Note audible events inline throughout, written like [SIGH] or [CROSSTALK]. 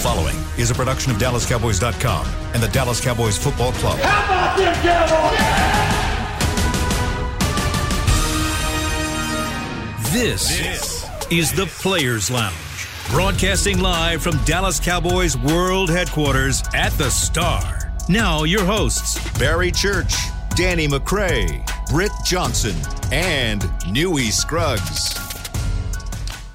following is a production of DallasCowboys.com and the Dallas Cowboys Football Club. How about them Cowboys? This, is the Players Lounge, broadcasting live from Dallas Cowboys World Headquarters at the Star. Now, your hosts Barry Church, Danny McCray, Britt Johnson, and Newy Scruggs.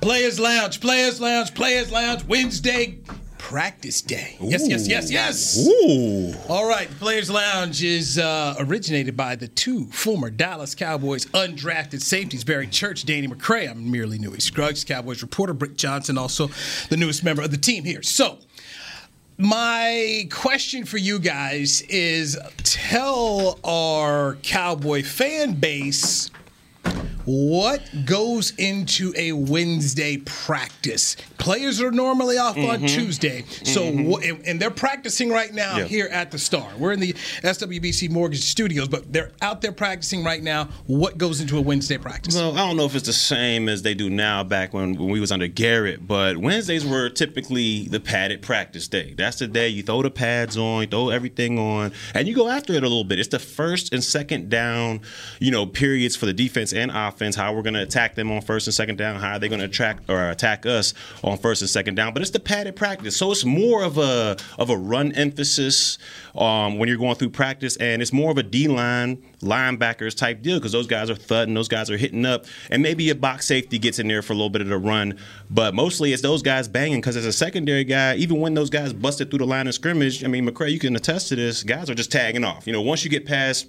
Players Lounge, Players Lounge, Players Lounge, Wednesday practice day. Yes, yes, yes, yes. Ooh. All right, Players Lounge is uh, originated by the two former Dallas Cowboys undrafted safeties, Barry Church, Danny McCray. I'm merely Newy Scruggs, Cowboys reporter, Britt Johnson, also the newest member of the team here. So, my question for you guys is tell our Cowboy fan base what goes into a Wednesday practice? Players are normally off mm-hmm. on Tuesday, so mm-hmm. and they're practicing right now yeah. here at the Star. We're in the SWBC Mortgage Studios, but they're out there practicing right now. What goes into a Wednesday practice? Well, I don't know if it's the same as they do now back when, when we was under Garrett, but Wednesdays were typically the padded practice day. That's the day you throw the pads on, throw everything on, and you go after it a little bit. It's the first and second down, you know, periods for the defense and offense offense, how we're going to attack them on first and second down, how are they going to attract or attack us on first and second down. But it's the padded practice, so it's more of a of a run emphasis um, when you're going through practice, and it's more of a D line linebackers type deal because those guys are thudding, those guys are hitting up, and maybe a box safety gets in there for a little bit of the run, but mostly it's those guys banging because as a secondary guy, even when those guys busted through the line of scrimmage, I mean, McCray, you can attest to this, guys are just tagging off. You know, once you get past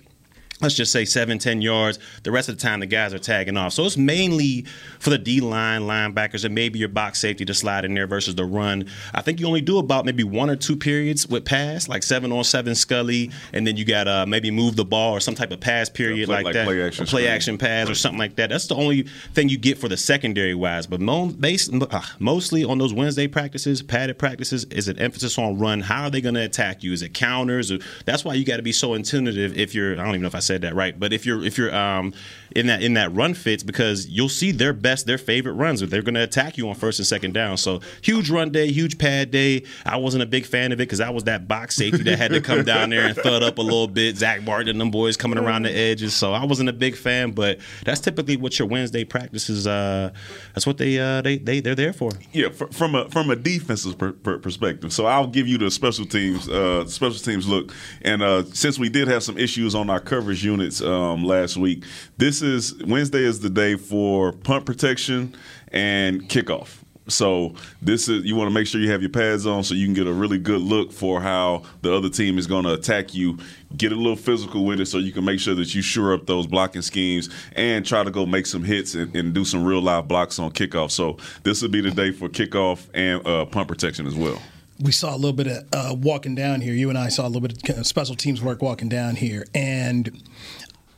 let's just say seven, ten yards. The rest of the time, the guys are tagging off. So it's mainly for the D line linebackers and maybe your box safety to slide in there versus the run. I think you only do about maybe one or two periods with pass, like seven on seven skelly, and then you got to uh, maybe move the ball or some type of pass period play, like, like, that, play action, play action pass or something like that. That's the only thing you get for the secondary wise. But mo- base, uh, mostly on those Wednesday practices, padded practices, is an emphasis on run. How are they going to attack you? Is it counters? Or, that's why you got to be so attentive if you're. I don't even know if I said that right, but if you're if you're um, in that in that run fits because you'll see their best, their favorite runs. They're going to attack you on first and second down. So huge run day, huge pad day. I wasn't a big fan of it because I was that box safety that had to come down there and thud up a little bit. Zack Martin and them boys coming around the edges. So I wasn't a big fan, but that's typically what your Wednesday practices. Uh, that's what they uh, they they they're there for. Yeah, from a from a defensive per, per perspective. So I'll give you the special teams uh, special teams look. And uh, since we did have some issues on our coverage units um, last week, this is Wednesday is the day for punt protection and kickoff. So this is you want to make sure you have your pads on so you can get a really good look for how the other team is going to attack you. Get a little physical with it so you can make sure that you shore up those blocking schemes and try to go make some hits and, and do some real live blocks on kickoff. So this would be the day for kickoff and uh, punt protection as well we saw a little bit of uh, walking down here. You and I saw a little bit of special teams work walking down here. And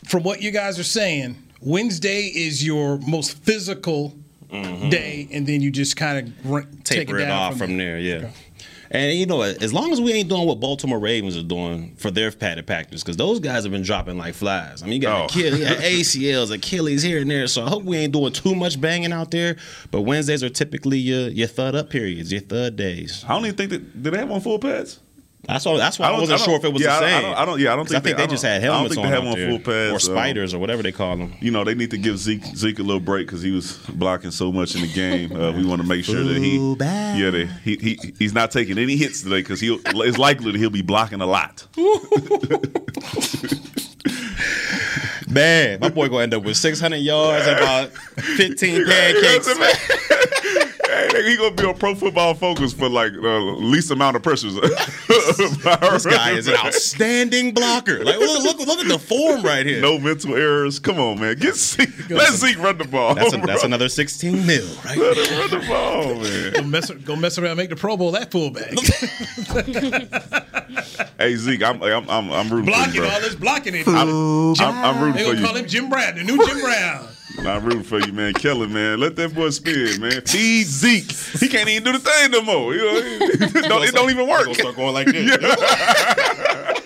from what you guys are saying, Wednesday is your most physical mm-hmm. day, and then you just kind of r- take it, off from, from there. there. Yeah. Okay. And you know, as long as we ain't doing what Baltimore Ravens are doing for their padded practice, because those guys have been dropping like flies. I mean, you got, oh. Achilles, ACLs, [LAUGHS] Achilles here and there. So I hope we ain't doing too much banging out there. But Wednesdays are typically your your thud up periods, your thud days. I don't even think that did they have on full pads. That's why. That's why I, I wasn't I sure if it was yeah, the same. I don't, I don't. Yeah, I don't think. I think they, they just had helmets I don't think they have on full pads or spiders um, or whatever they call them. You know, they need to give Zeke Zeke a little break because he was blocking so much in the game. Uh, we want to make sure that he, yeah, they, he he he's not taking any hits today because he it's likely that he'll be blocking a lot. [LAUGHS] Man, my boy gonna end up with 600 yards and about 15 [LAUGHS] pancakes [LAUGHS] he gonna be on Pro Football Focus for like the uh, least amount of pressures. [LAUGHS] this guy is an [LAUGHS] outstanding blocker. Like look, look, look at the form right here. No mental errors. Come on, man. Get Zeke. Let Zeke run the ball. That's, a, that's another 16 mil, right? Let him run the ball, man. Go mess, go mess around, make the Pro Bowl that fullback. [LAUGHS] hey Zeke, I'm I'm I'm, I'm rooting blocking for you, bro. all this blocking it. I'm, I'm, I'm rooting for you. They gonna call him Jim Brown, the new Jim Brown. I'm rooting for you, man. Kellen, man. Let that boy spin, man. Feed Zeke. He can't even do the thing no more. You know, it, [LAUGHS] don't, it don't even work. Start going like this. [LAUGHS]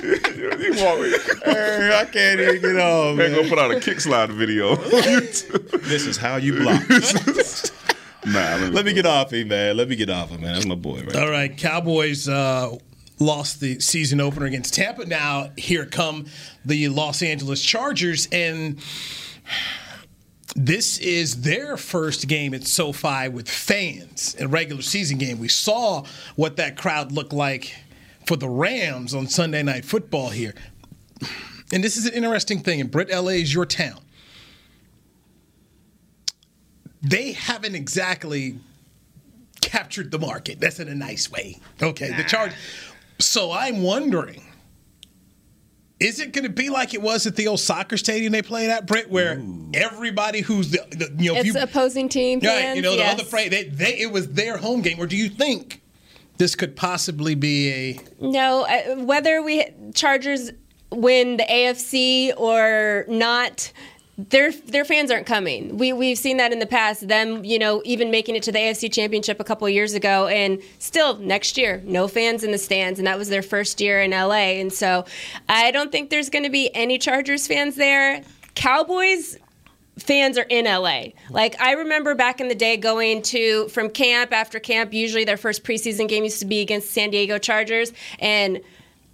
he walk, hey, I can't even get on. Man, man. go put out a kick slide video. [LAUGHS] this is how you block. Nah, Let me get off him, man. Let me get off him, man. That's my boy, right? All right, Cowboys uh, lost the season opener against Tampa. Now here come the Los Angeles Chargers, and this is their first game at SoFi with fans in a regular season game. We saw what that crowd looked like for the Rams on Sunday Night Football here. And this is an interesting thing, and Britt, LA is your town. They haven't exactly captured the market. That's in a nice way. Okay, the charge. So I'm wondering, is it going to be like it was at the old soccer stadium they played at, Britt, where everybody who's the, the you know It's you, opposing team right, fans. you know the yes. other fray, they, they it was their home game. Or do you think this could possibly be a No, uh, whether we Chargers win the AFC or not, their their fans aren't coming. We we've seen that in the past. Them, you know, even making it to the AFC Championship a couple years ago, and still next year, no fans in the stands, and that was their first year in LA. And so, I don't think there's going to be any Chargers fans there. Cowboys fans are in LA. Like I remember back in the day going to from camp after camp, usually their first preseason game used to be against San Diego Chargers and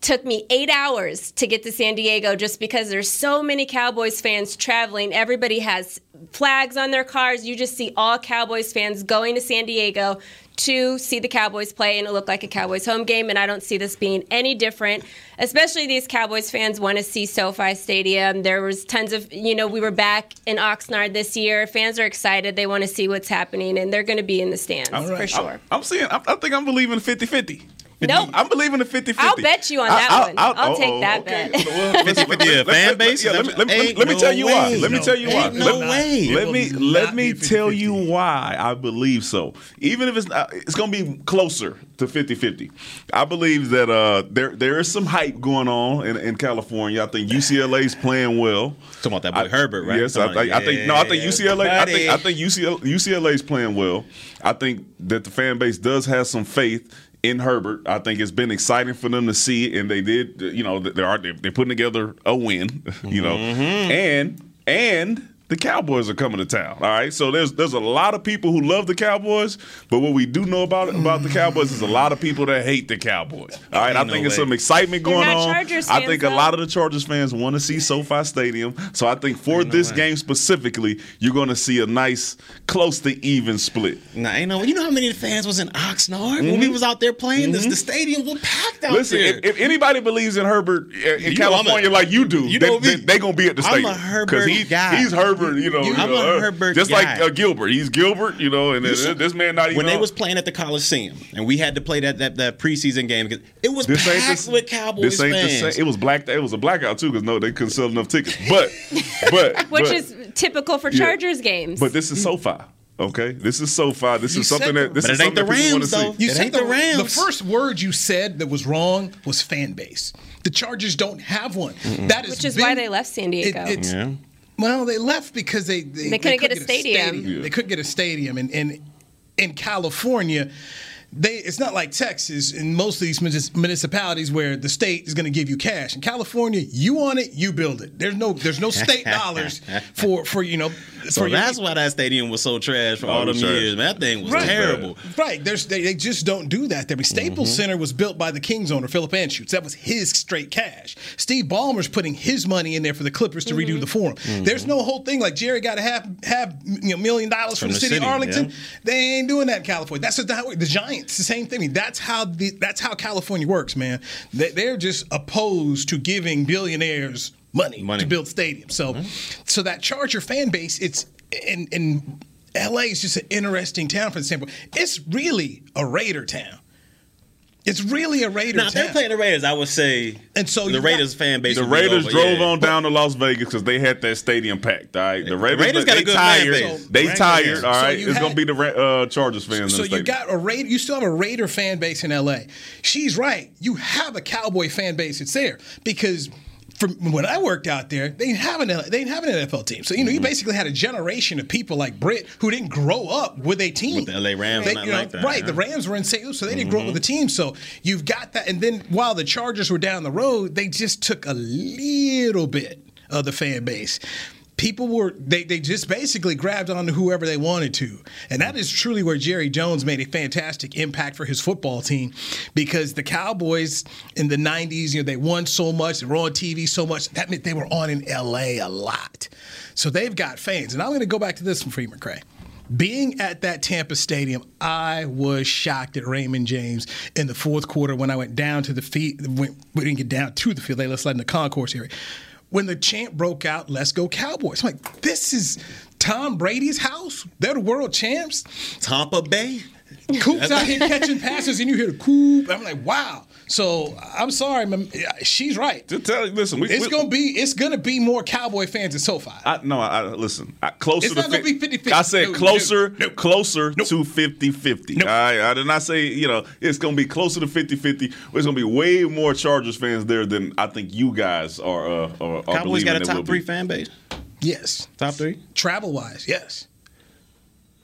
took me 8 hours to get to San Diego just because there's so many Cowboys fans traveling. Everybody has flags on their cars. You just see all Cowboys fans going to San Diego to see the Cowboys play and it looked like a Cowboys home game and I don't see this being any different. Especially these Cowboys fans want to see SoFi Stadium. There was tons of, you know, we were back in Oxnard this year. Fans are excited. They want to see what's happening and they're going to be in the stands for sure. I'm, I'm seeing. I, I think I'm believing 50 50. Nope. I'm believing the 50 50. I'll bet you on that one. I'll take that bet. Well, let's- 50-50 let's- a fan base? Yeah, let me, let me, let me, let me no tell you why. Let me tell you why. No let, way. Let me let me tell you why I believe so. Even if it's not, it's going to be closer to 50-50. I believe that uh, there there is some hype going on in, in California. I think UCLA's playing well. Talking about that boy I- Herbert, right? Yes, I, Talking think I think no, I think yeah, UCLA. I think I think UCLA, UCLA's playing well. I think that the fan base does have some faith in Herbert. I think it's been exciting for them to see, and they did. You know, they are they're putting together a win. [LAUGHS] You know, Mm-hmm. and and. The Cowboys are coming to town. All right, so there's there's a lot of people who love the Cowboys, but what we do know about about the Cowboys is a lot of people that hate the Cowboys. All right, I Ain't no think it's way. some excitement going on. Chargers I fans, think a lot of the Chargers fans want to see SoFi Stadium. So I think for this game specifically, you're going to see a nice, close to even split. Nah, ain't no. You know how many fans was in Oxnard when we was out there playing? This, the stadium was packed out Mm-hmm. Listen, there. if, if anybody believes in Herbert uh, in You know a- California like you do, you they, know me. they, they gonna be at the I'm stadium a Herbert he, guy. he's Herbert. You know, You- you I'm know, a Herbert just guy. like uh, Gilbert. He's Gilbert. You know, and this, this man not even when they was playing at the Coliseum and we had to play that that, that preseason game because it was This ain't packed the, with Cowboys this ain't fans. The same, it was black. It was a blackout too because no, they couldn't sell enough tickets. But, [LAUGHS] but Which but- is typical for Yeah. Chargers games. But this is SoFi. Okay, this is SoFi. This You is something said that this is ain't something the that people Rams, wanna see. You It said ain't the, the Rams. the first word you said that was wrong was fan base. The Chargers don't have one. That is Which is been- why they left San Diego. It- it's- Yeah. Well, they left because they they, They couldn't get a stadium. They couldn't get a stadium, and and in California. They, it's not like Texas in most of these municipalities where the state is going to give you cash. In California, you want it, you build it. There's no there's no state [LAUGHS] dollars for for you know. So for your- that's why that stadium was so trash for Oh, all it them was trash. years. Man, that thing was Right. terrible. Right. There's they, they just don't do that. The Staples Mm-hmm. Center was built by the Kings owner, Philip Anschutz. That was his straight cash. Steve Ballmer's putting his money in there for the Clippers to redo the forum. There's no whole thing like Jerry got to have have you know million dollars from, From the, the city, city, of Arlington. yeah. They ain't doing that in California. That's just how the Giants. It's the same thing. That's how the that's how California works, man. They, they're just opposed to giving billionaires money, Money. to build stadiums. So, mm-hmm. so that Charger fan base, it's in in LA is just an interesting town for the standpoint. It's really a Raider town. It's really a Raiders. Now, if they're playing the Raiders, I would say And so the Raiders got- fan base. The Raiders over, drove yeah. on down to Las Vegas because they had that stadium packed. All right, the Raiders, Raiders got they a good fan tired. base. They Raiders tired. All right, So you it's had- gonna be the Ra- uh, Chargers fans. So in the you got a Raider. You still have a Raider fan base in LA. She's right. You have a Cowboy fan base. It's there because. From when I worked out there, they didn't have an they didn't have an NFL team. So you know, you mm-hmm. basically had a generation of people like Britt who didn't grow up with a team. With the LA Rams, They- you know, like that, right? The Rams were in St. Louis, so they didn't grow up mm-hmm. with a team. So you've got that, and then while the Chargers were down the road, they just took a little bit of the fan base. People were they, they just basically grabbed on to whoever they wanted to. And that is truly where jerry jones made a fantastic impact for his football team because the cowboys in the 90s you know they won so much they were on tv so much that meant they were on in la a lot. So they've got fans. And i'm going to go back to this from for you McCray being at that Tampa stadium, I was shocked at Raymond James in the fourth quarter when I went down to the field. we didn't get down to the field; they let us in the concourse area when the chant broke out, let's go Cowboys. I'm like, this is Tom Brady's house. They're the world champs. Tampa Bay. [LAUGHS] Coop's out here catching passes, and you hear the Coop. I'm like, wow. So I'm sorry, she's right. To tell you, listen, we, it's we, gonna be it's gonna be more Cowboy fans in SoFi. I, no, I, listen. I, closer it's to not gonna be 50 I said no, closer, no, no. closer Nope. to 50 50. Nope. I, I did not say you know it's gonna be closer to 50 50. There's gonna be way more Chargers fans there than I think you guys are. Uh, are, are Cowboys got a believing there will top three be. fan base. Yes, Top three. travel wise, yes.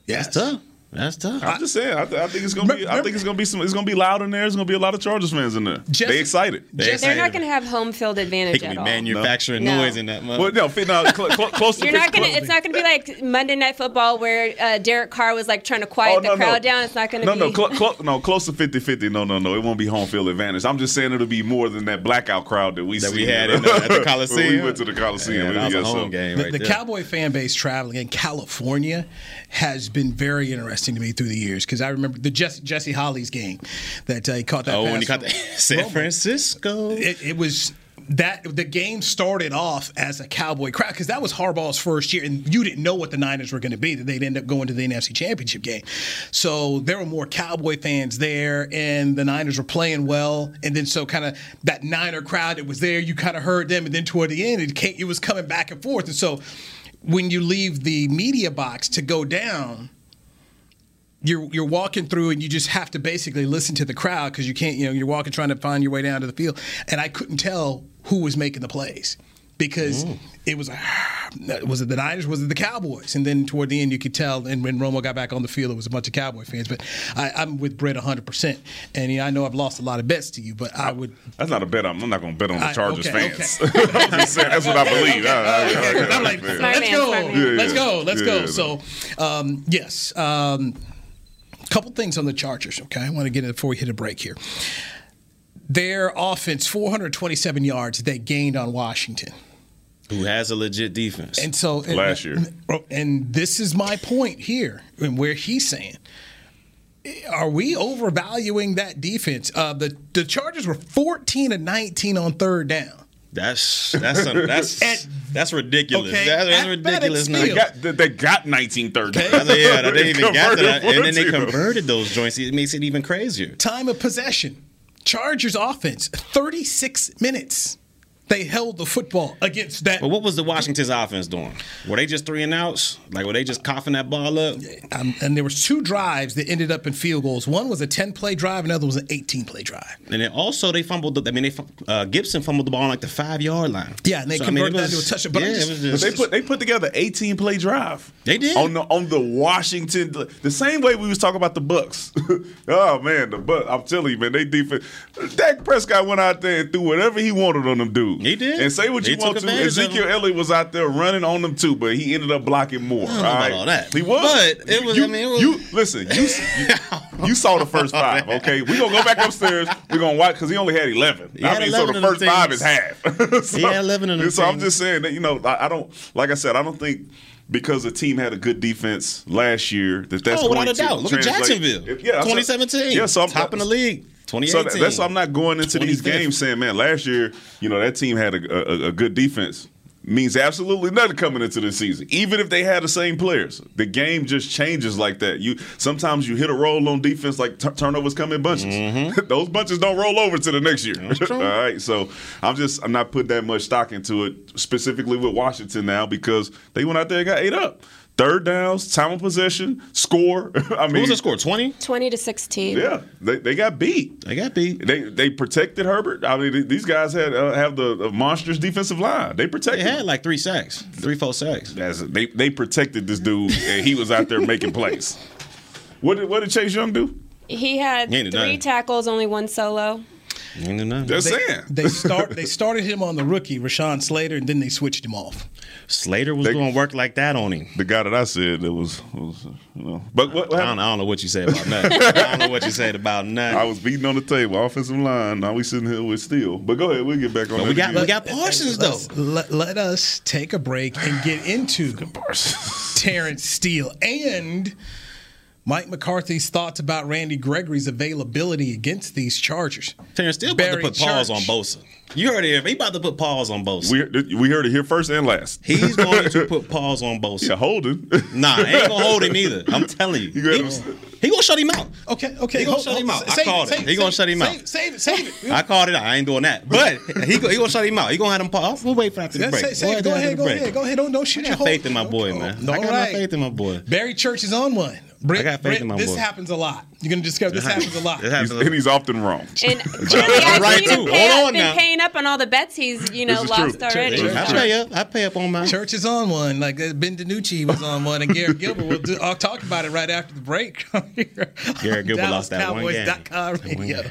Yes, That's tough. That's tough. I'm just saying. I, th- I think it's gonna be. I think it's gonna be some. It's gonna be loud in there. There's gonna be a lot of Chargers fans in there. Jesse- they excited. They Just- They're not going to have home field They advantage could at all. manufacturing No. noise in that mother. Well, no, no cl- cl- close to You're not gonna. close- It's not gonna be like Monday Night Football where uh, Derek Carr was like trying to quiet Oh, the crowd no. down. It's not gonna no, be. no, cl- cl- no, close to 50-50. No, no, no. It won't be home field advantage. I'm just saying it'll be more than that blackout crowd that we That seen we had in the- at the [LAUGHS] Coliseum. we went to the Coliseum. Yeah, that was a home game The, right the there. Cowboy fan base traveling in California has been very interesting to me through the years because I remember the Jesse, Jesse Holley's game that uh, he caught that. oh, when he caught the [LAUGHS] San. Francisco. It, it was that the game started off as a Cowboy crowd because that was Harbaugh's first year, and you didn't know what the Niners were going to be. That they'd end up going to the NFC Championship game. So there were more Cowboy fans there, and the Niners were playing well. And then so kind of that Niner crowd that was there, you kind of heard them, and then toward the end, it came, it was coming back and forth. And so when you leave the media box to go down you're you're walking through and you just have to basically listen to the crowd because you can't you know you're walking trying to find your way down to the field. And I couldn't tell who was making the plays because it was [SIGHS] was it the Niners? Was it the Cowboys? And then toward the end you could tell and when Romo got back on the field it was a bunch of Cowboy fans. But I, I'm with Britt 100 percent. And you know, I know I've lost a lot of bets to you but I would That's not a bet. I'm, I'm not going to bet on the I- Chargers okay, fans. [LAUGHS] Saying, that's what I believe. I- I- I'm like, let's go. Yeah, let's go, let's Yeah, go. So, um, yes, um, couple things on the Chargers. Okay, I want to get it before we hit a break here. Their offense, 427 yards, they gained on Washington, Who has a legit defense? and so Last year. And this is my point here, and where he's saying. Are we overvaluing that defense? Uh, the the Chargers were 14 and 19 on third down. that's that's that's [LAUGHS] At- that's ridiculous. okay, That's, that's ridiculous. FedEx They got, they- they got 19 third down. That's- yeah, they [LAUGHS] even got that, and then they converted those joints. It makes it even crazier. time of possession. Chargers offense, 36 minutes. They held the football against that. But what was the Washington's offense doing? Were they just three and outs? Like were they just coughing that ball up? Um, and there was two drives that ended up in field goals. One was a 10 play drive, another was an 18 play drive. And then also they fumbled. The, I mean, they uh, Gibson fumbled the ball on like the five yard line. Yeah, and they I mean, converted it that into a touchdown. But yeah, I'm just- But they put they put together 18 play drive. They did. on the on the Washington the same way we was talking about the Bucs. [LAUGHS] oh man, the Bucs! I'm telling you, man, they defense. Dak Prescott went out there and threw whatever he wanted on them dudes. He did. And say what He you want to. Ezekiel. Elliott was out there running on them too, but he ended up blocking more. don't know about all that. He was. But it was- You, I mean, it was- you listen. You, you you saw the first five. [LAUGHS] Okay, we are gonna go back upstairs. We are gonna watch because he only had 11. He I had mean, 11 so the first five is half. so, [LAUGHS] He had 11 of them So I'm just saying that you know I, I don't like I said I don't think because the team had a good defense last year that that's oh, going without a to doubt. Look at Jacksonville. Yeah, 2017. Yeah, so I'm top in the league. So 2018. that, that's why I'm not going into these games saying, man, last year, you know, that team had a, a, a good defense. Means absolutely nothing coming into the season. Even if they had the same players, the game just changes like that. You sometimes you hit a roll on defense, like t- turnovers come in bunches. Mm-hmm. [LAUGHS] Those bunches don't roll over to the next year. [LAUGHS] All right, so I'm just I'm not putting that much stock into it specifically with Washington now because they went out there and got ate up. Third downs, time of possession, score. [LAUGHS] I mean, What was the score? 20? 20 to 16. Yeah, they, they got beat. They got beat. They they protected Herbert. I mean, these guys had uh, have the, the monstrous defensive line. They They protected. had like three sacks, three, four sacks. As they they protected this dude, and he was out there making plays. [LAUGHS] What did what did Chase Young do? He had He three done nothing. tackles, only one solo. Ain't do nothing. Just They, saying. they [LAUGHS] start. They started him on the rookie Rashawn Slater, and then they switched him off. Slater was They- doing work like that on him. The guy that I said that was, was you know, but what, what I don't. I don't know what you said about nothing. I don't know what you said about nothing. I was beating on the table, offensive line. Now we sitting here with Steele. But go ahead, we'll get back on. But we got again. we got Parsons though. Let's- Let, let us take a break and get into [LAUGHS] Terrence Steele and Mike McCarthy's thoughts about Randy Gregory's availability against these Chargers. Terrence Steele about to Barry put pause on Church. Bosa. You heard it. He about to put pause on Bosa. we we heard it here first and last. He's going to [LAUGHS] put pause on Bosa. yeah, Holden. Nah, ain't gonna hold him either. I'm telling you. You he, he gonna shut him out. Okay, okay. He gonna hold- shut him hold- out. I save it, called it. save He gonna shut him save out. Save it, save it. I called it out. I ain't doing that. But he he gonna shut him out. He gonna have him pause. We'll wait for after the break. say- say We'll it. wait Go ahead, the go break. ahead, go ahead. Don't, don't shoot I your got faith hope. in my boy, man. All I got right. my faith in my boy. Barry Church is on one. Britt, I got faith Britt, in my this boy. happens a lot. You're gonna discover this happens a lot. It happens. He's- and he's often wrong. [LAUGHS] And [LAUGHS] really, I've right, seen too. pay Hold up, on been now. paying up on all the bets he's you know This is lost true. already. Church- I pay up. I pay up on my. Church is on one. Like uh, Ben DiNucci was on one, and Garrett Gilbert. We'll do, I'll talk about it right after the break. [LAUGHS] Garrett Gilbert lost that one game. That one game.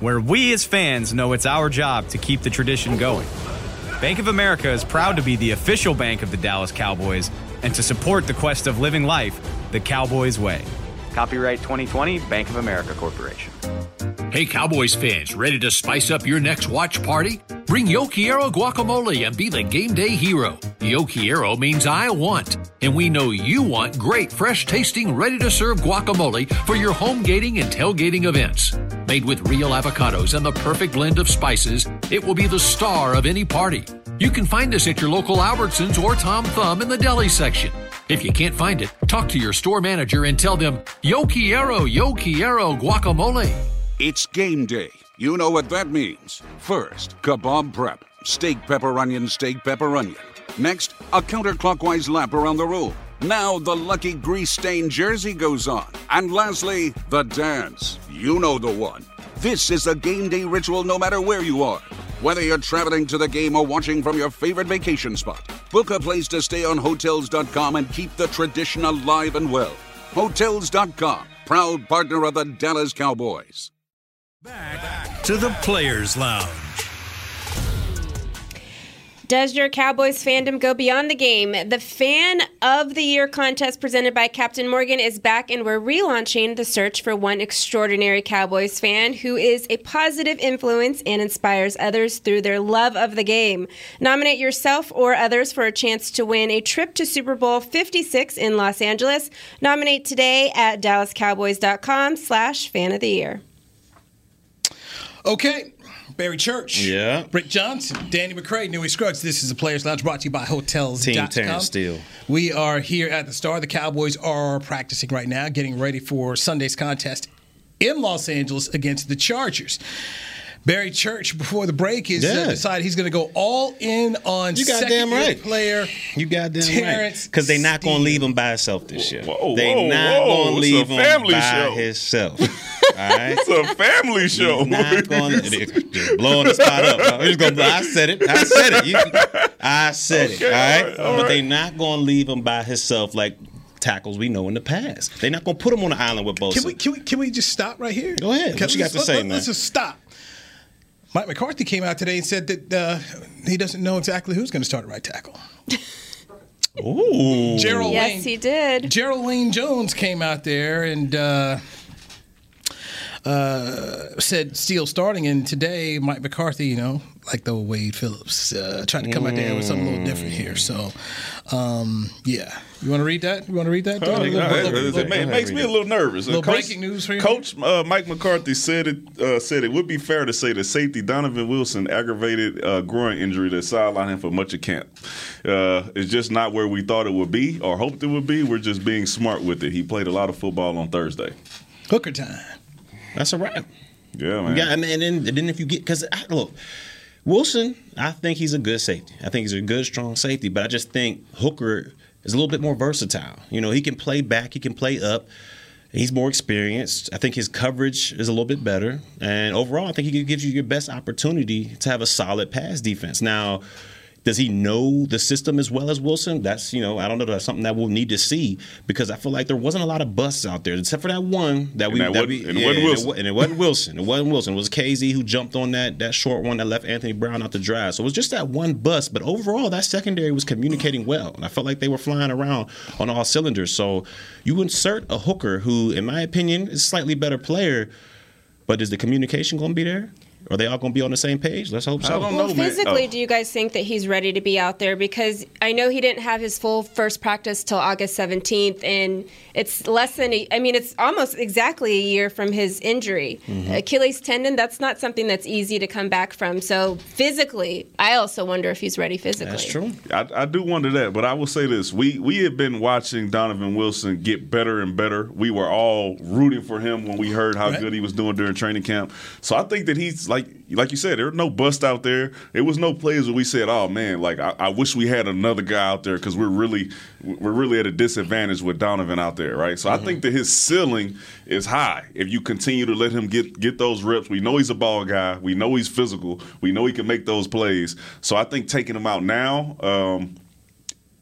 Where we as fans know it's our job to keep the tradition going. Bank of America is proud to be the official bank of the Dallas Cowboys and to support the quest of living life the Cowboys way. Copyright 2020 Bank of America Corporation. Hey, Cowboys fans, ready to spice up your next watch party? Bring Yo Quiero guacamole and be the game day hero. Yo Quiero means I want, and we know you want great, fresh tasting, ready to serve guacamole for your home gating and tailgating events. Made with real avocados and the perfect blend of spices, it will be the star of any party. You can find us at your local Albertsons or Tom Thumb in the deli section. If you can't find it, talk to your store manager and tell them, Yo quiero, yo quiero guacamole. It's game day. You know what that means. First, kebab prep. Steak, pepper, onion, steak, pepper, onion. Next, a counterclockwise lap around the room. Now the lucky grease stained jersey goes on. And lastly, the dance. You know the one. This is a game day ritual no matter where you are. Whether you're traveling to the game or watching from your favorite vacation spot, book a place to stay on Hotels.com and keep the tradition alive and well. Hotels.com, proud partner of the Dallas Cowboys. Back to the Players Lounge. Does your Cowboys fandom go beyond the game? The Fan of the Year contest presented by Captain Morgan is back, and we're relaunching the search for one extraordinary Cowboys fan who is a positive influence and inspires others through their love of the game. Nominate yourself or others for a chance to win a trip to Super Bowl 56 in Los Angeles. Nominate today at dallascowboys.com slash fan of the year. Okay. Barry Church. Yeah. Britt Johnson. Danny McCray. Newy Scruggs. This is the Players Lounge brought to you by Hotels. Team Terrence Steele. We are here at the Star. The Cowboys are practicing right now, getting ready for Sunday's contest in Los Angeles against the Chargers. Barry Church, before the break, is uh, Yeah. decided he's going to go all in on You goddamn second-year right. player. You goddamn Terrence right. Because they're not gonna leave him by himself this year. Whoa, they whoa, not gonna leave a him by show. himself. [LAUGHS] All right. It's a family show. He's not going [LAUGHS] to blowing the spot up. I'm just gonna, I said it. I said it. You, I said Okay, it. All right. all right, all but right. they not going to leave him by himself like tackles we know in the past. They're not going to put him on the island with Bosa. Can we, can we can we just stop right here? Go ahead. What Can- you got to let's- say, let- man? Let's just stop. Mike McCarthy came out today and said that uh, he doesn't know exactly who's going to start at right tackle. Ooh. Jerral Yes, Wayne, he did. Jerral Wayne Jones came out there and uh, uh, said Steele starting, and today Mike McCarthy, you know, like the old Wade Phillips, uh, trying to come out there with something a little different here. So, um, yeah, you want to read that? You want to read that? Oh, little- little- it- little- it, makes me a little nervous. Little Coach- breaking news for you? Coach uh, Mike McCarthy said it uh, said it would be fair to say that safety Donovan Wilson aggravated uh, groin injury that sidelined him for much of camp. Uh, it's just not where we thought it would be or hoped it would be. We're just being smart with it. He played a lot of football on Thursday. Hooker time. That's a wrap. Yeah, man. Yeah, I mean, and then, and then if you get because look, Wilson, I think he's a good safety. I think he's a good, strong safety. But I just think Hooker is a little bit more versatile. You know, he can play back, he can play up. He's more experienced. I think his coverage is a little bit better, and overall, I think he gives you your best opportunity to have a solid pass defense. Now. Does he know the system as well as Wilson? That's you know I don't know. That's something that we'll need to see because I feel like there wasn't a lot of busts out there except for that one that And we that that wasn't- we and it wasn't Wilson. and it wasn't Wilson. It wasn't Wilson. It was Kazee who jumped on that that short one that left Anthony Brown out the drive. So it was just that one bust. But overall, that secondary was communicating well, and I felt like they were flying around on all cylinders. So you insert a hooker who, in my opinion, is a slightly better player, but is the communication going to be there? Are they all going to be on the same page? Let's hope so. Well, physically, do you guys think that he's ready to be out there? Because I know he didn't have his full first practice till August 17th, and it's less than, a, I mean, it's almost exactly a year from his injury. Mm-hmm. Achilles tendon, that's not something that's easy to come back from. So physically, I also wonder if he's ready physically. That's I, I do wonder that, but I will say this: we we have been watching Donovan Wilson get better and better. We were all rooting for him when we heard how Right. good he was doing during training camp. So I think that he's like like like you said, there were no bust out there. There was no plays where we said, "Oh man, like I, I wish we had another guy out there because we're really we're really at a disadvantage with Donovan out there, right?" So I think that his ceiling is high if you continue to let him get get those reps. We know he's a ball guy. We know he's physical. We know he can make those plays. So I think taking him out now. Um,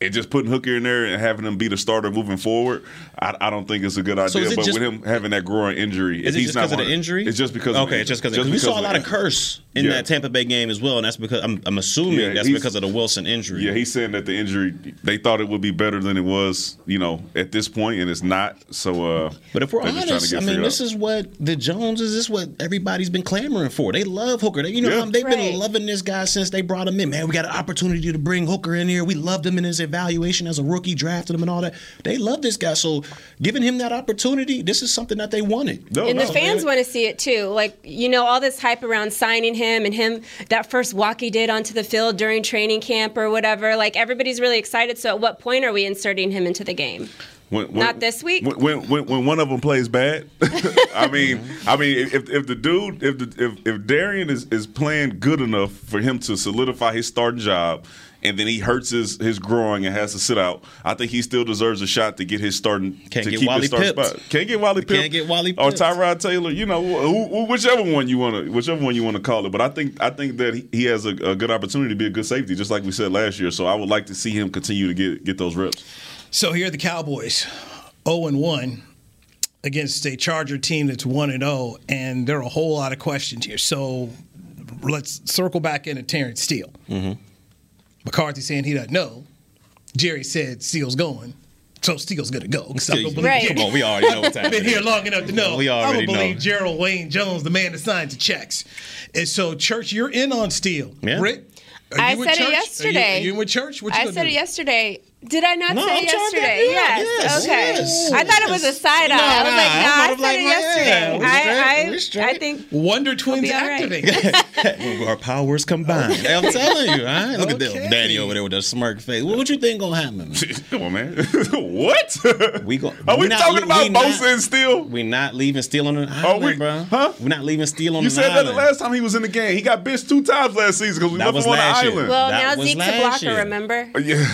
and just putting Hooker in there and having him be the starter moving forward, I, I don't think it's a good So idea. is it but just- with him having that growing injury, Is if it he's just because of the injury? It's just because. Okay, the- it's just because we because saw a lot of curse in Yeah. that Tampa Bay game as well, and that's because I'm, I'm assuming Yeah, that's because of the Wilson injury. Yeah, he's saying that the injury they thought it would be better than it was, you know, at this point, and it's not. So, uh, But if we're they're just trying to honest, I mean, this out. is what the Joneses. This is what everybody's been clamoring for. They love Hooker. They, you know, Yeah. they've Right. been loving this guy since they brought him in. Man, we got an opportunity to bring Hooker in here. We loved him in his evaluation as a rookie, drafted him and all that. They love this guy. So giving him that opportunity, this is something that they wanted. and the fans want to see it too. Like, you know, all this hype around signing him and him, that first walk he did onto the field during training camp or whatever. Like, everybody's really excited. So, at what point are we inserting him into the game? When, Not this week? When, when when when one of them plays bad, [LAUGHS] I mean, I mean, if if the dude, if the, if if Darian is is playing good enough for him to solidify his starting job, and then he hurts his his groin and has to sit out, I think he still deserves a shot to get his starting Can't to get keep Wally his starting Pipped. spot. Can't get Wally Pipped. Can't get Wally or Pipped. Tyrod Taylor. You know, who, who- whichever one you want to, whichever one you want to call it. But I think I think that he, he has a, a good opportunity to be a good safety, just like we said last year. So I would like to see him continue to get get those reps. So here are the Cowboys, 0 and 1 against a Charger team that's 1 and 0, and there are a whole lot of questions here. So let's circle back into Terrence Steele. Mm-hmm. McCarthy saying he doesn't know. Jerry said Steele's going. So Steele's gonna go. 'cause I'm gonna believe Right. Come on, we [LAUGHS] already know what's I've happening. been here long enough to know. We I'm already gonna believe know. Jerral Wayne Jones, the man that signs the checks. And so, Church, you're in on Steele. Yeah. Rick, are I you with said it Church? Are you- yesterday. Are you, in with Church? What you I said do? it yesterday. Did I not No, say I'm it to- yesterday? yeah, yes. yes, Okay. yes, I thought it was a yes. side eye. No, I was no, like, I'm no, I like, it yesterday. we straight, I, I. I think Wonder Twins be all right. activate. [LAUGHS] [LAUGHS] Our powers combined. I'm telling you, all right? Look at Okay. them. Danny over there with a smirk face. What, what you think gonna happen? [LAUGHS] Come on, man. what? We go, Are we not talking li- about we Bosa and Steele? We're not leaving Steele on the island, Oh, we- bro. huh? We're not leaving Steele on the. You said that the last time he was in the game. He got bitched two times last season because we left him on the island. Well, now Zeke's a blocker, remember? Yeah,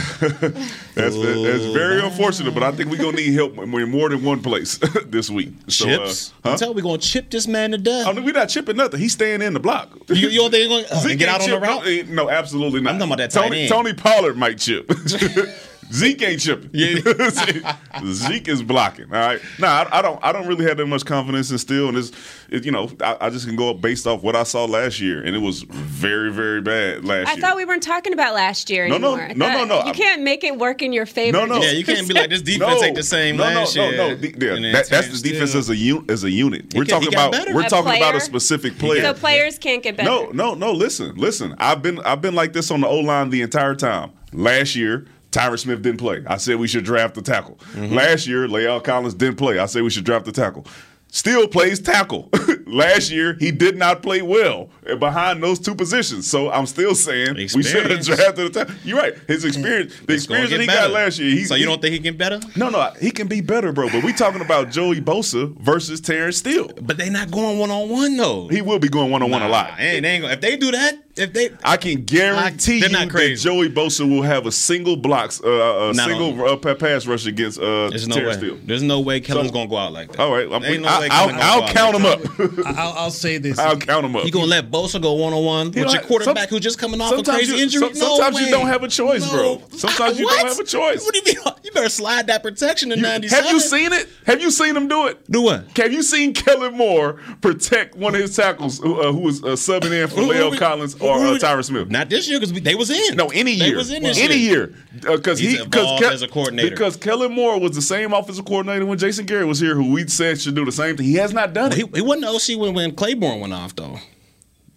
that's that's very unfortunate, but I think we're gonna need help in more than one place [LAUGHS] this week. So, uh, Chips. huh? I'm telling we gonna chip this man to death. I mean, we're not chipping nothing. He's staying in the block. you, you don't think he's gonna [LAUGHS] uh, get out on the route? No, no, absolutely not. I'm talking about that tight Tony, end. Tony Pollard might chip. [LAUGHS] Zeke ain't chipping. Yeah. [LAUGHS] Zeke is blocking. All right. Now I, I, don't. I don't really have that much confidence in Steele, and it's, it, you know, I, I, just can go up based off what I saw last year, and it was very, very bad last I year. I thought we weren't talking about last year No, no, anymore. I no, no, no. You can't make it work in your favor. No, no. Yeah, you can't be like this [LAUGHS] defense ain't the same no, last no, year. No, no, the- yeah, that, that's the defense Steele. as a un, as a unit. We're got- talking about better. we're A talking about a specific player. So players can't get better. No, no, no. Listen, listen. I've been I've been like this on the O line the entire time. Last year, Tyron Smith didn't play. I said we should draft the tackle. Mm-hmm. Last year, La'el Collins didn't play. I said we should draft the tackle. Still plays tackle. [LAUGHS] Last year, he did not play well behind those two positions. So I'm still saying we should have drafted the tackle. You're right. His experience, the It's experience that he better. got last year. He, so you don't think he can better? no, no, he can be better, bro. But we talking about Joey Bosa versus Terrence Steele. But they not going one on one though. He will be going one on one a lot. They ain't, they ain't if they do that, if they I can guarantee I- you not crazy. that Joey Bosa will have a single blocks, uh, a Not single uh, pass rush against uh, there's no Terrence way. Steele. There's no way Kellen's So- gonna go out like that. All right, I'm, Ain't no I, way I'll, Kellen gonna I'll count like him that. up. [LAUGHS] I'll, I'll say this. I'll count him up. You gonna let Bosa go one on one with your quarterback some- who just coming off a sometimes crazy you- injury? some- sometimes no you way. don't have a choice, bro. No. Sometimes you don't have a choice. What do you mean? [LAUGHS] You better slide that protection in You- '97. have you seen it? Have you seen him do it? Do what? Have you seen Kellen Moore protect one of his tackles who, uh, was uh, subbing in for Who- who La'el Collins who- or uh, Tyron Smith? Not this year because they was in. No, any They year, was in this any year. because He's he because evolved as a coordinator. because Kellen Moore was the same offensive coordinator when Jason Garrett was here, who we said should do the same thing. He has not done it. He, he wasn't the OC when, when Claiborne went off though.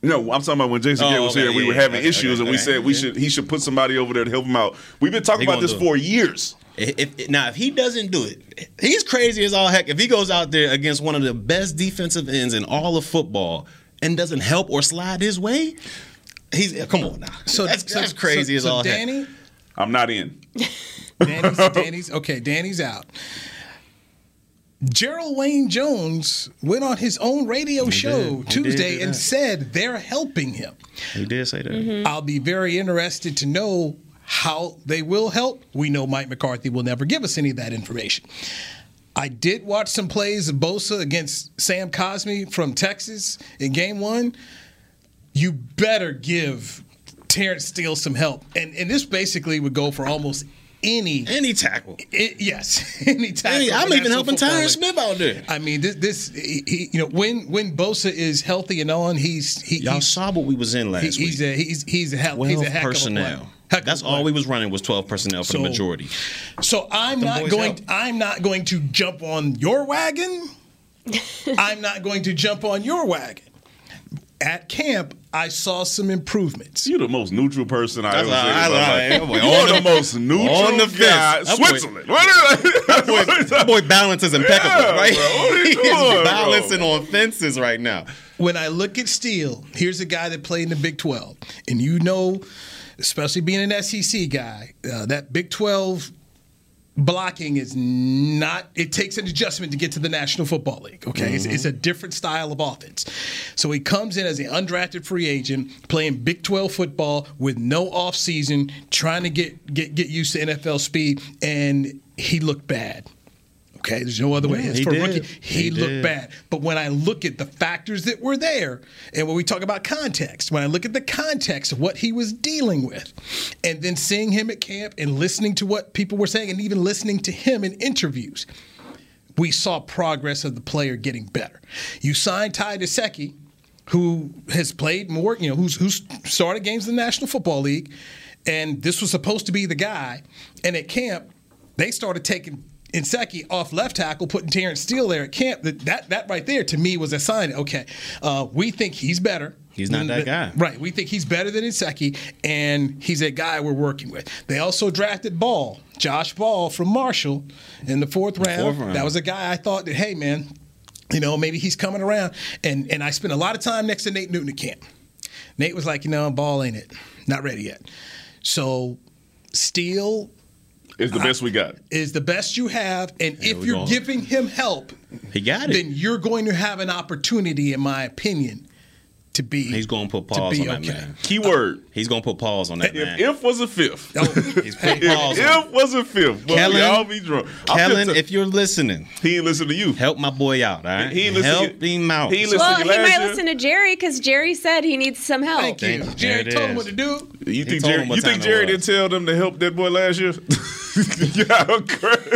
No, I'm talking about when Jason Oh, Garrett was okay, here. We were having okay, issues, okay, and we said we should he should put somebody over there to help him out. We've been talking about this for years. If, if- now, if he doesn't do it, he's crazy as all heck. If he goes out there against one of the best defensive ends in all of football and doesn't help or slide his way, he's come on now. So that's, so- that's crazy so, as so all heck. Danny, I'm not in. [LAUGHS] Danny's, Danny's okay. Danny's out. Jerral Wayne Jones went on his own radio show did. Tuesday and said they're helping him. He did say that. Mm-hmm. I'll be very interested to know how they will help. We know Mike McCarthy will never give us any of that information. I did watch some plays of Bosa against Sam Cosmi from Texas in game one. You better give Terrence Steele some help. And and this basically would go for almost any Any tackle. it, yes, [LAUGHS] any tackle. Hey, I'm even helping Football Tyron Smith out there. I mean, this, this he, he- you know, when when Bosa is healthy and on, he's he, Y'all he's, saw what we was in last he- he's week. a he's he's a hell, he's a heck personnel. Of a player. Heck That's all we was running was 12 personnel for So- the majority. So I'm Them not going. help. I'm not going to jump on your wagon. [LAUGHS] I'm not going to jump on your wagon. At camp, I saw some improvements. You're the most neutral person I That's ever all seen. in right, my all life. right. Boy, You're the, the- most neutral on the guy. fence. [LAUGHS] That boy- Switzerland. That boy, that boy balance is impeccable, Yeah, right? bro. What [LAUGHS] He doing, is bro? balancing on fences right now. When I look at Steele, here's a guy that played in the Big 12, and you know, especially being an SEC guy, uh, that Big 12 blocking is not it takes an adjustment to get to the national football league okay? It's, it's a mm-hmm. different style of offense. So he comes in as an undrafted free agent playing big 12 football with no offseason trying to get get get used to nfl speed and he looked bad Okay, there's no other way. Yeah, he for did. rookie, he, He looked did. bad. But when I look at the factors that were there, and when we talk about context, when I look at the context of what he was dealing with, and then seeing him at camp and listening to what people were saying, and even listening to him in interviews, we saw progress of the player getting better. You signed Ty Nsekhe, who has played more, you know, who's who's started games in the National Football League, and this was supposed to be the guy. And at camp, they started taking Nsekhe off left tackle, putting Terrence Steele there at camp. That that, that right there to me was a sign. Okay, uh, we think he's better. He's not that guy. Right. We think he's better than Nsekhe, and he's a guy we're working with. They also drafted Ball, Josh Ball from Marshall in the fourth round. fourth round. That was a guy I thought that, hey, man, you know, maybe he's coming around. And and I spent a lot of time next to Nate Newton at camp. Nate was like, you know, Ball ain't it. Not ready yet. So Steele It's the best we got. is the best you have, and if you're going. giving him help, He got it. then you're going to have an opportunity, in my opinion, to be. He's going to put pause be on that man. Keyword. He's going to put pause on that man. If if was a fifth. Oh, [LAUGHS] He's putting If, pause on if was a fifth. But Kellen- we all be drunk. Kellen, just- if you're listening, he ain't listen to you. help my boy out, all right? He ain't listen to help him out. He ain't listen Well, to he might year. listen to Jerry because Jerry said he needs some help. Thank you. There Jerry it told him what to do. You think Jerry, you think Jerry didn't tell them to help that boy last year? [LAUGHS] [LAUGHS] yeah, okay.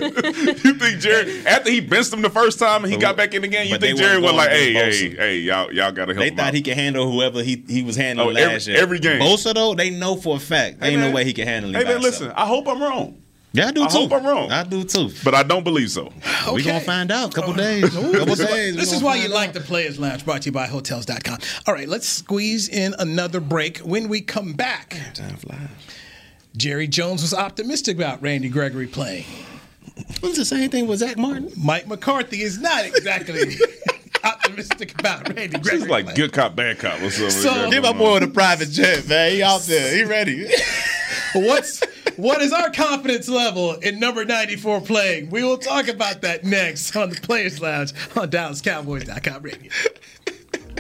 you think Jerry after he benched him the first time and he got back in the game? You But think Jerry was like, going "Hey, hey, hey, y'all, y'all got to help They him thought out." he could handle whoever he, he was handling Oh, last every- year. every game. Bosa though, they know for a fact. Hey, ain't no way he can handle it. Hey man, listen. I hope I'm wrong. Yeah, I do I too. hope I'm wrong. I do too. But I don't believe so. We gonna find out. Couple days. Couple This is, days. this is why you out. like the Players Lounge, brought to you by Hotels.com. All right, let's squeeze in another break. When we come back, Time flies. Jerry Jones was optimistic about Randy Gregory playing. What's the same thing with Zack Martin? Mike McCarthy is not exactly [LAUGHS] optimistic about Randy Gregory. It's like playing. good cop, bad cop. What's up? So- Give my boy a private jet, man. He out there. He ready. [LAUGHS] What's what is our confidence level in number 94 playing? We will talk about that next on the Players Lounge on DallasCowboys.com radio.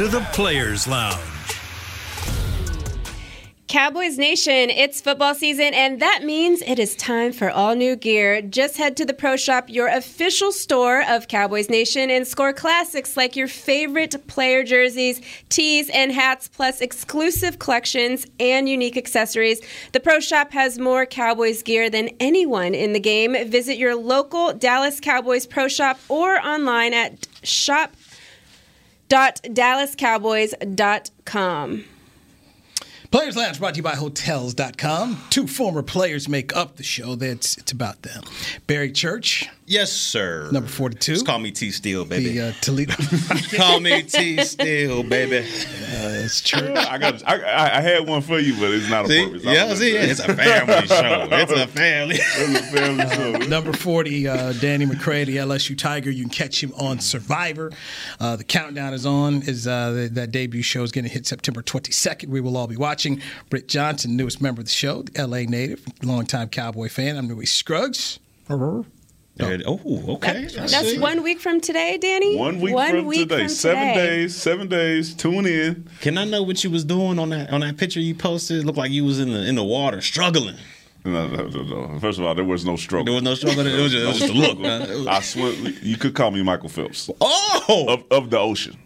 To the Players Lounge. Cowboys Nation, it's football season, and that means it is time for all new gear. Just head to the Pro Shop, your official store of Cowboys Nation, and score classics like your favorite player jerseys, tees, and hats, plus exclusive collections and unique accessories. The Pro Shop has more Cowboys gear than anyone in the game. Visit your local Dallas Cowboys Pro Shop or online at shop.dallascowboys.com. Players Lounge brought to you by Hotels.com. Two former players make up the show. That's it's about them. Barry Church, Yes, sir. number forty-two. Just call me T Steel, baby. the uh, Toledo. [LAUGHS] call me T Steel, baby. [LAUGHS] That's true. I got. I, I- I had one for you, but it's not See? appropriate. Yeah, see, it's a family [LAUGHS] show. It's a family. It's a family show. Number 40, uh, Danny McCray, the LSU Tiger. You can catch him on Survivor. Uh, the countdown is on. Is uh, that- that debut show is going to hit September 22nd. We will all be watching. Britt Johnson, newest member of the show, the LA native, longtime Cowboy fan. I'm Newy Scruggs. Uh-huh. There- Oh, okay. That's one week from today, Danny. One week One from week today. from seven today. days. Seven days. Tune in. Can I know what you was doing on that on that picture you posted? It looked like you was in the in the water struggling. No, no, no, no. First of all, there was no struggle. There was no struggle. It was just, it was just a look. huh? I swear, You could call me Michael Phelps oh, of, of the ocean.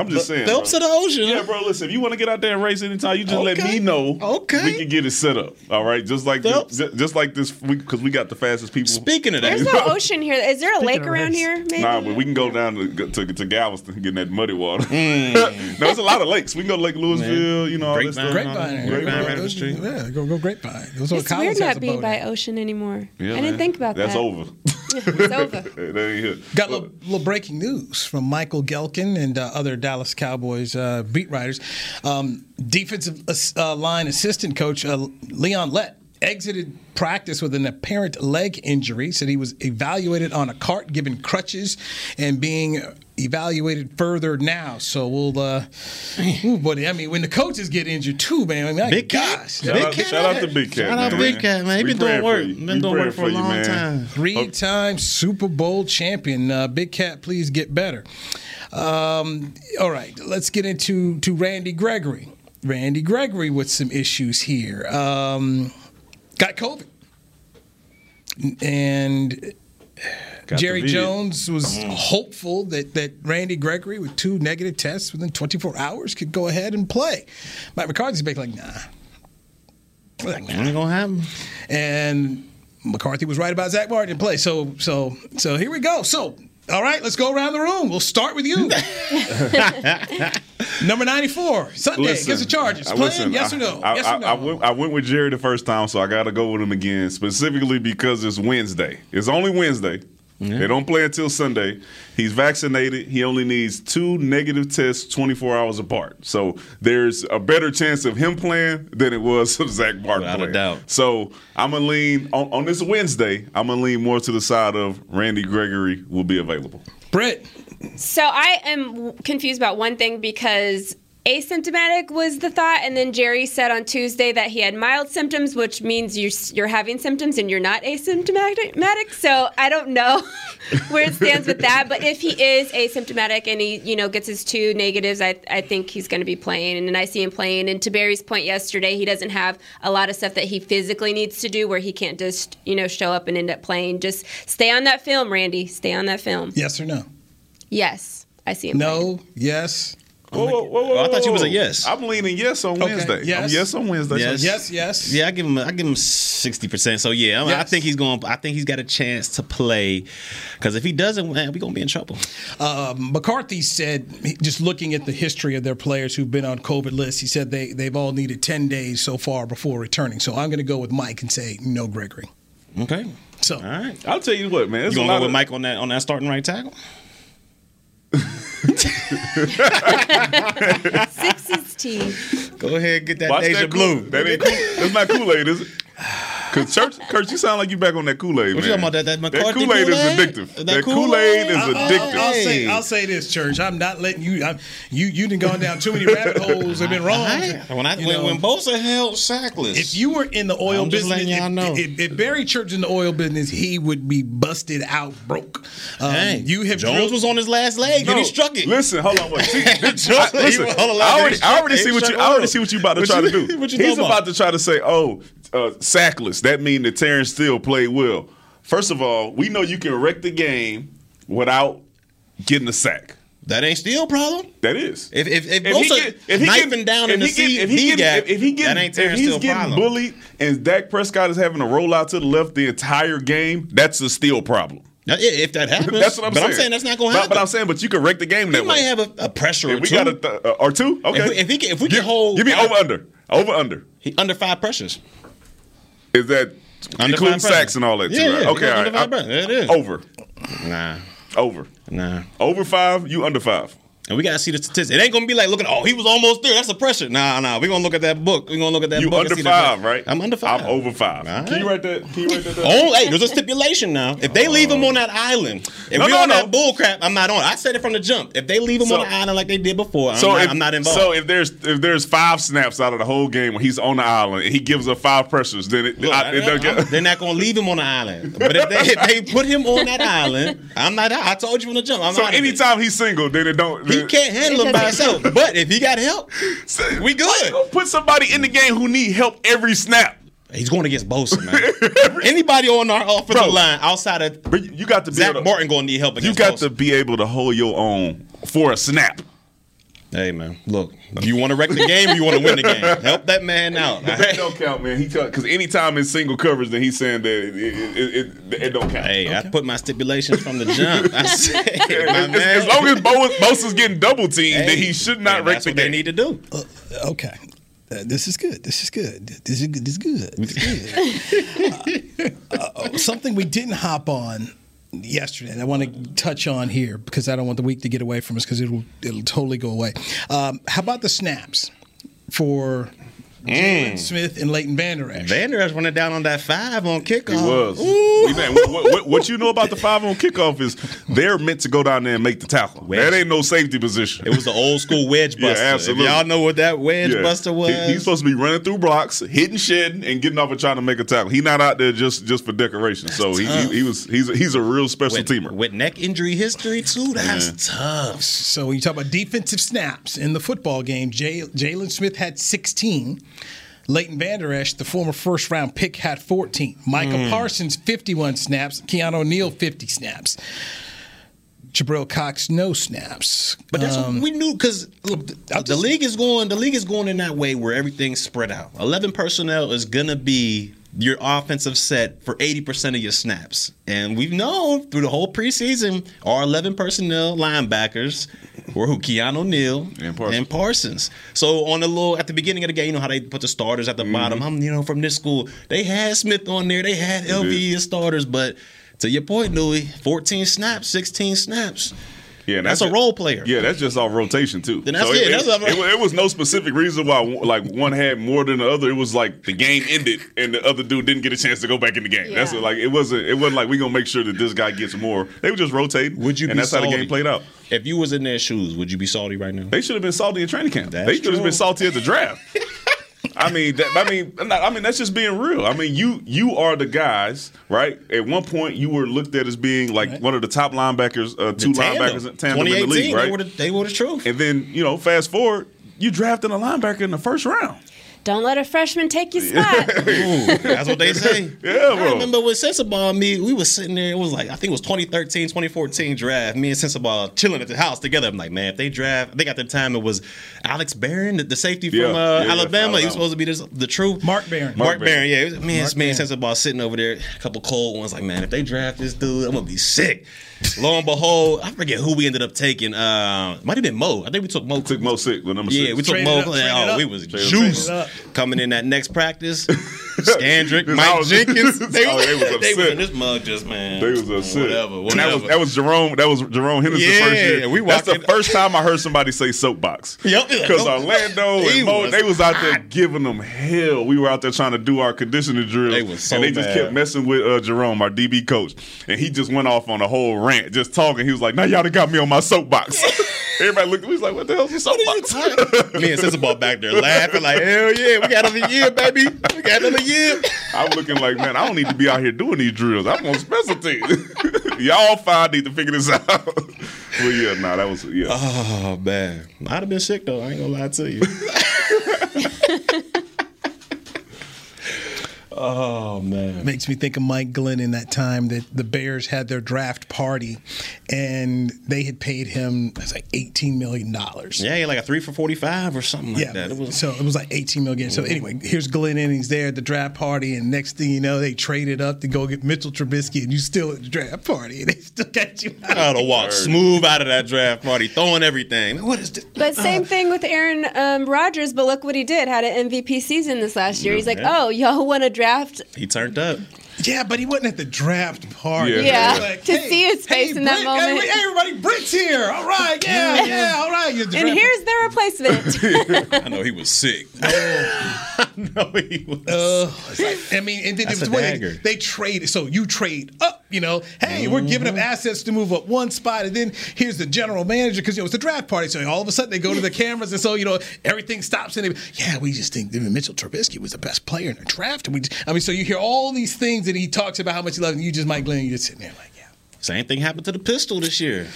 I'm just saying. Phelps bro. of the ocean. Yeah, bro. Listen, if you want to get out there and race anytime, you just let me know. Okay. We can get it set up. All right. Just like Phelps. this, just like this, because we, got the fastest people. Speaking of that, There's no [LAUGHS] ocean here. Is there a lake around race. here? Maybe. Nah, but we can go down to to, to Galveston and get in that muddy water. Mm. [LAUGHS] no, there's a lot of lakes. We can go to Lake Lewisville. You know, all that Grapevine. stuff. Grapevine. Grapevine right up the street. Yeah, go, go Grapevine. Those are it's Collins weird has not being by ocean anymore. Yeah, I didn't think about that. That's over. [LAUGHS] [LAUGHS] It's over. [LAUGHS] that ain't here. Got a little, little breaking news from Michael Gehlken and uh, other Dallas Cowboys uh, beat writers. Um, defensive uh, line assistant coach uh, Leon Lett exited practice with an apparent leg injury. Said he was evaluated on a cart, given crutches, and being evaluated further now. So we'll, uh, ooh, buddy. I mean, when the coaches get injured too, man. I mean, Big Cat. gosh, Shout, Big out, Cat. shout out to Big Cat. Shout out man. Big Cat, man. He We been doing work. Been We doing work for a long man. time. Three-time Super Bowl champion, uh, Big Cat. Please get better. Um, all right, let's get into to Randy Gregory. Randy Gregory with some issues here. Um, got COVID, and Got Jerry. Jones was Mm. hopeful that that Randy Gregory with two negative tests within 24 hours could go ahead and play. Mike McCarthy's big like, nah. Like, nah. Ain't gonna happen. And McCarthy was right about Zack Martin in play. So so so here we go. So all right, let's go around the room. We'll start with you. [LAUGHS] Number 94, Sunday Listen, against the Chargers. uh, Playing, listen, yes or no? I, yes or no? I, went, I went with Jerry the first time, so I got to go with him again, specifically because it's Wednesday. It's only Wednesday. They don't play until Sunday. He's vaccinated. He only needs two negative tests 24 hours apart. So there's a better chance of him playing than it was [LAUGHS] of Zack Martin Without a playing. doubt. So I'm going to lean, on, on this Wednesday, I'm going to lean more to the side of Randy Gregory will be available. Britt. So I am confused about one thing because asymptomatic was the thought, and then Jerry said on Tuesday that he had mild symptoms, which means you're you're having symptoms and you're not asymptomatic. So I don't know [LAUGHS] where it stands with that. But if he is asymptomatic and he you know gets his two negatives, I I think he's going to be playing, and I see him playing. And to Barry's point yesterday, he doesn't have a lot of stuff that he physically needs to do where he can't just you know show up and end up playing. Just stay on that film, Randy. Stay on that film. Yes or no? Yes, I see him. No, yes. Whoa, whoa, whoa, whoa, I thought you was a yes. I'm leaning yes on Okay, Wednesday. yes. I'm yes on Wednesday. Yes. Yes, yes. Yeah, I give him. I give him sixty percent. So yeah, I, mean, I think he's going. I think he's got a chance to play. Because if he doesn't, man, we gonna be in trouble. Um, McCarthy said, just looking at the history of their players who've been on COVID lists, he said they, they've all needed 10 days so far before returning. So I'm going to go with Mike and say no, Gregory. Okay. So, All right. I'll tell you what, man. You There's gonna lot go with of, Mike on that on that starting right tackle? Six is T. Go ahead, get that Watch Deja that Blue. That ain't cool. That's not Kool Aid, is it? [SIGHS] [SIGHS] [SIGHS] Cause Church, Kurt, you sound like you back on that Kool Aid. What you talking about, that- that McCarthy Kool Aid is addictive. That That Kool Aid is I'll, addictive. I'll say, I'll say this, Church. I'm not letting you. I'm, you you done gone down too many rabbit holes and been wrong. When I You when, know, when Bosa held sackless, if you were in the oil I'm just business, letting y'all if, know. if, if Barry Church in the oil business, he would be busted out broke. Um, Hey, you have Jones drilled- was on his last leg and he struck it. Listen, hold on, wait. See, [LAUGHS] this- Jones- I, listen, was on the I line, already, I already see what you. struck I already see what you about to try to do. [LAUGHS] He's about about? to try to say, "Oh, uh, sackless." That mean that Terrence Steele played well. First of all, we know you can wreck the game without getting a sack. That ain't still a problem. That is. If if, if, If he Bosa get- if he knifing get- down in the get- C, if he get- gap, if- if he get- that ain't if Terrence he's still a getting problem. bullied and Dak Prescott is having to roll out to the left the entire game, that's a Steele problem. Now, if that [LAUGHS] happens, that's what I'm but saying. I'm saying that's not going to happen. But, I'm saying, but you can wreck the game that he way. might have a, a pressure If or we two. got a th- uh, or two, okay. If we, if, he can, if we can hold, Give me over under, over under. He under five pressures. Is that Under including sacks and all that? Yeah, too, right? yeah, Okay, all right. pressures. It is. Over, Nah, over, nah. over five. You under five. And we gotta see the statistics. It ain't gonna be like looking. Oh, he was almost there. That's a pressure. Nah, nah. We gonna look at that book. We gonna look at that You book. under five, right? I'm under five. I'm over five. All Can you write that? Can you write that? down? Oh, hey, there's a stipulation now. If they leave him on that island, if No, we no, on no. that bull crap, I'm not on. I said it from the jump. If they leave him So- on the island like they did before, I'm, so not, if, I'm not involved. So if there's if there's five snaps out of the whole game when he's on the island and he gives up five pressures, then it, Look, I, it don't get. They're not gonna leave him on the island. But if they, if they put him on that island, I'm not. I told you from the jump. I'm so out anytime he's single, then it don't. He can't handle him by himself. But if he got help, we good. Put somebody in the game who need help every snap. He's going against Bosa, man. [LAUGHS] Anybody on our offensive Bro. line outside of But you got to be Zack able to, Martin going to need help You got Bosa. to be able to hold your own for a snap. Hey man, look, you want to wreck the game or you want to win the game? Help that man out. But [LAUGHS] that don't count, man. He because anytime it's single coverage, then he's saying that it, it, it, it, it don't count. Hey, I put my stipulations from the jump. I [LAUGHS] said, my as, man. as long as Bo, Bosa's getting double teamed, then he should not Hey, wreck that's the what they need to do. Okay. Uh, this is good. This is good. This is good. This is good. This is good. [LAUGHS] Uh, uh, something we didn't hop on yesterday, and I want to touch on here because I don't want the week to get away from us because it'll it'll totally go away. Um, how about the snaps for Jaylon mm. Smith and Leighton Vander Esch. Vander Esch running down on that five on kickoff. He was. We- man, what, what- what you know about the five on kickoff is they're meant to go down there and make the tackle. That ain't no safety position. It was the old school wedge Yeah, buster. If absolutely. y'all know what that wedge Yeah. buster was. He- he's supposed to be running through blocks, hitting, shedding, and getting off and trying to make a tackle. He's not out there just just for decoration. so he, he, he was he's a, he's a real special with, teamer. with neck injury history too. That's tough. So when you talk about defensive snaps in the football game, Jay- Jaylon Smith had 16. Leighton Vander Esch, the former first round pick, had 14. Micah Mm. Parsons, 51 snaps. Keanu O'Neal, 50 snaps. Jabril Cox, no snaps. But that's Um, what we knew because the, the league is going. The league is going in that way where everything's spread out. Eleven personnel is gonna be your offensive set for eighty percent of your snaps, and we've known through the whole preseason our eleven personnel linebackers were who Keanu Neal and Parsons. So on the little at the beginning of the game, you know how they put the starters at the bottom. I'm you know from this school, they had Smith on there, they had LV as starters, but. To your point, Newy, 14 snaps, 16 snaps. Yeah, and That's a role player. Yeah, that's just off rotation too. Then that's So it, It, that's it, off- it, it was no specific reason why like one had more than the other. It was like the game ended and the other dude didn't get a chance to go back in the game. That's what, like it wasn't. It wasn't like we gonna make sure that this guy gets more. They were just rotating. Would you And be that's how the game played out. If you was in their shoes, would you be salty right now? They should have been salty in training camp. That's they should have been salty at the draft. [LAUGHS] I mean, that, I mean, I mean, that's just being real. I mean, you you are the guys, right? At one point, you were looked at as being like one of the top linebackers, uh, two tandem. linebackers in tandem in the 2018, league, they right? were the- they were the truth. And then you know, fast forward, you drafted a linebacker in the first round. Don't let a freshman take your spot. [LAUGHS] Ooh, that's what they [LAUGHS] say. Yeah, bro. I remember when Sensabaugh and me, we was sitting there. It was like I think it was 2013, 2014 draft. Me and Sensabaugh chilling at the house together. I'm like, man, if they draft, I think at the time it was Alex Barron, the, the safety from uh, yeah, yeah, Alabama. He Alabama. was supposed to be this, the truth. Mark Barron. Mark, Mark Barron. Barron. Yeah, it was, me, and, Mark me and Sensabaugh sitting over there, a couple cold ones. Like, man, if they draft this dude, I'm gonna be sick. Lo and behold, I forget who we ended up taking. Uh, might have been Mo. I think we took Mo. Took Mo sick with number Yeah, six. we took Traded Mo. up, oh, we was juice coming in that next practice. [LAUGHS] Scandrick, [LAUGHS] This Mike was- Jenkins. They, [LAUGHS] Oh, they was they upset. was in this mug just man. They was upset. Whatever, And that was whatever. that was Jerome. That was Jerome Henderson Yeah, first year. we That's the first time I heard somebody say soapbox. Yep. Because [LAUGHS] Orlando and Mo, was they was out there giving them hell. We were out there trying to do our conditioning drills, They was so and they just mad. kept messing with uh, Jerome, our DB coach, and he just went off on a whole rant, just talking. He was like, "Now y'all done got me on my soapbox." Everybody looked at me, was like, "What the hell? hell's a soapbox?" Me and Sensabaugh back there laughing like, hell yeah, we got another year, baby. We got another year. I'm looking like, man, I don't need to be out here doing these drills. I'm on special teams. [LAUGHS] Y'all five need to figure this out. well, yeah, nah, that was yeah. Oh man, I'd have been sick though. I ain't gonna lie to you. [LAUGHS] oh man. Makes me think of Mike Glennon in that time that the Bears had their draft party, and they had paid him it was like eighteen million dollars. Yeah, yeah, like a three for forty-five or something like yeah, that. It was so it was like 18 million. So anyway, here's Glenn Innings there at the draft party, and next thing you know, they traded up to go get Mitchell Trubisky, and you still at the draft party, and they still got you. Out. I'd have walked smooth out of that draft party, throwing everything. What is this? But same thing with Aaron um, Rodgers. But look what he did. Had an MVP season this last year. He's like, Yeah. oh, y'all want to draft? He turned up. Yeah, but he wasn't at the draft party. Yeah. Yeah, like, to hey, see his face hey, in that moment. Hey, everybody, Britt's here. All right, yeah, yeah, all right. You're the And here's the replacement. [LAUGHS] I know he was sick. [LAUGHS] [LAUGHS] I know he was. Uh, like- I mean, and then That's it was a dagger. they, they trade. So you trade up, you know. Hey, we're giving Mm-hmm. up assets to move up one spot, and then here's the general manager because you know it's the draft party. So all of a sudden they go to the cameras, and so you know everything stops. And they, yeah, we just think Mitchell Trubisky was the best player in the draft. And we, just, I mean, so you hear all these things that he talks about how much he loves, and you just Mike Glennon, you're just sitting there like, yeah. Same thing happened to the pistol this year.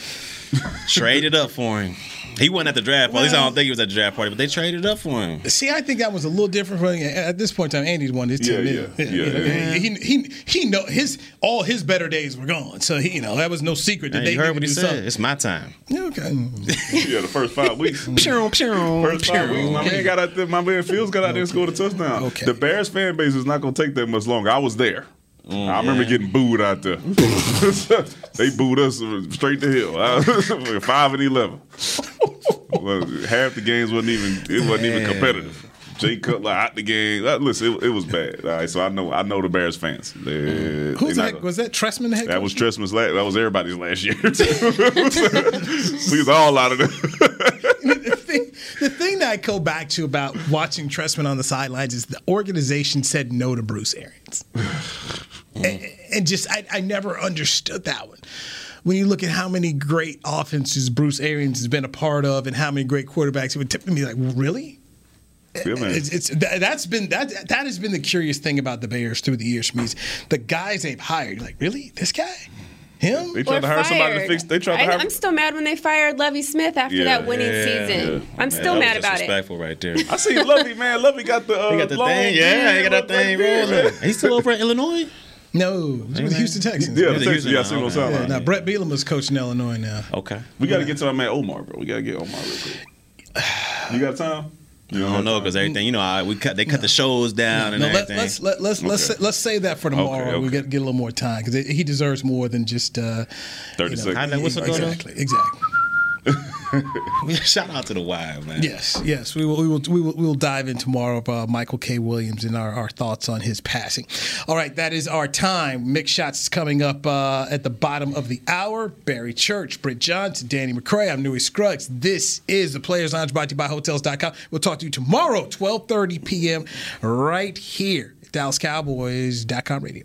[LAUGHS] traded up for him. He wasn't at the draft. Well, at least I don't think he was at the draft party, but they traded up for him. See, I think that was a little different from at this point in time. Andy's won his Yeah, team. yeah, yeah, you know, yeah. He, he he know his all his better days were gone. So he, you know that was no secret that Hey, they you heard what he to do said. something. It's my time. Yeah, okay. [LAUGHS] yeah, the first five weeks. [LAUGHS] Pew, pew, First five pew. weeks, my man got out there. My man Fields got out there and scored a touchdown. Okay. The Bears fan base is not going to take that much longer. I was there. Mm, I remember getting booed out there. [LAUGHS] they booed us straight to hell. [LAUGHS] Five and eleven. half the games wasn't even it wasn't even competitive. Jay Cutler out the game. Uh, Listen, it, it was bad. All right, so I know I know the Bears fans. They, Who's they that? not- Was that Trestman? The head that coach? was Trestman's last. That was everybody's last year. [LAUGHS] we was all out of there. the, thing, that I go back to about watching Trestman on the sidelines is the organization said no to Bruce Arians. And, and, just, I, I never understood that one when you look at how many great offenses Bruce Arians has been a part of and how many great quarterbacks, it would tip me like, really? Yeah, it's, it's that's been that that has been the curious thing about the Bears through the years for me. the guys they've hired, like really, this guy, him? They tried to hire fired. somebody to fix. They tried to hire. I, am still mad when they fired Lovie Smith after yeah, that winning yeah, season. Yeah. I'm still mad about it. Disrespectful right there. I see Lovie, man. Lovie got the uh, he got the thing. Yeah, he got that thing rolling. He's still over in Illinois. No, he's with the Houston Texans. Yeah, the Texans. Yeah, I see what I'm Now Bret Bielema's coaching Illinois now. Okay, we got to get to our man Omar, bro. We got to get Omar real quick. [SIGHS] You got time? You don't know because everything you know we cut they cut no. the shows down no, and no, everything. Let, us let, let's okay. let's say, let's say that for tomorrow. Okay, okay. We get get a little more time because he deserves more than just uh, thirty you know, seconds. Exactly, exactly. [LAUGHS] [LAUGHS] Shout out to the Wild man. Yes, yes. We will, we will, we will, we will dive in tomorrow of uh, Michael K. Williams and our, our thoughts on his passing. All right, that is our time. Mix shots is coming up uh, at the bottom of the hour. Barry Church, Britt Johnson, Danny McCray. I'm Newy Scruggs. This is the Players Lounge brought to you by Hotels.com. We'll talk to you tomorrow, 12:30 p.m. right here at DallasCowboys.com radio.